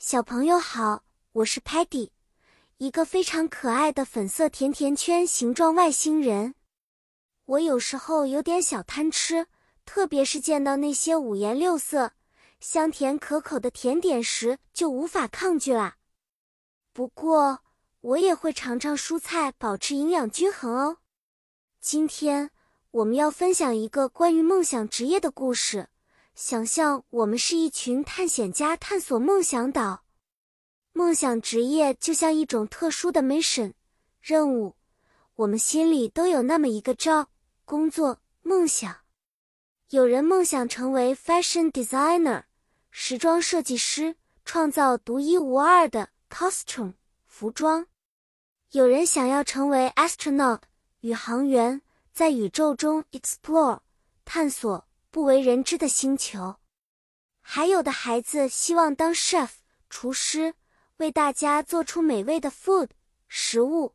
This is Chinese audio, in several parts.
小朋友好，我是 Patty，一个非常可爱的粉色甜甜圈形状外星人。我有时候有点小贪吃，特别是见到那些五颜六色、香甜可口的甜点时，就无法抗拒啦。不过，我也会尝尝蔬菜，保持营养均衡哦。今天我们要分享一个关于梦想职业的故事。想象我们是一群探险家，探索梦想岛。梦想职业就像一种特殊的 mission 任务，我们心里都有那么一个 job 工作梦想。有人梦想成为 fashion designer 时装设计师，创造独一无二的 costume 服装。有人想要成为 astronaut 宇航员，在宇宙中 explore 探索。不为人知的星球，还有的孩子希望当 chef 厨师，为大家做出美味的 food 食物。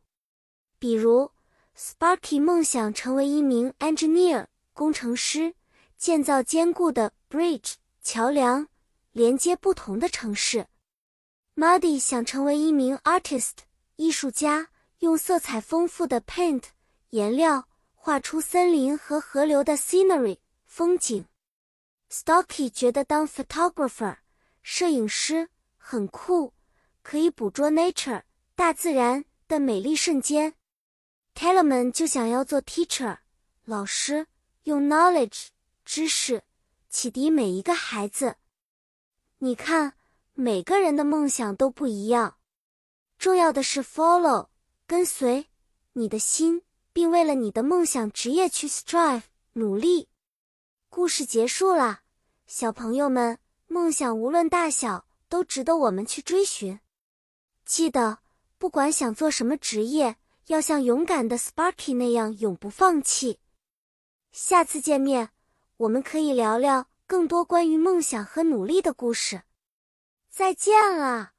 比如 Sparky 梦想成为一名 engineer 工程师，建造坚固的 bridge 桥梁，连接不同的城市。Muddy 想成为一名 artist 艺术家，用色彩丰富的 paint 颜料画出森林和河流的 scenery。风景，Stocky 觉得当 photographer 摄影师很酷，可以捕捉 nature 大自然的美丽瞬间。Tellerman 就想要做 teacher 老师，用 knowledge 知识启迪每一个孩子。你看，每个人的梦想都不一样，重要的是 follow 跟随你的心，并为了你的梦想职业去 strive 努力。故事结束了，小朋友们，梦想无论大小，都值得我们去追寻。记得，不管想做什么职业，要像勇敢的 Sparky 那样永不放弃。下次见面，我们可以聊聊更多关于梦想和努力的故事。再见了。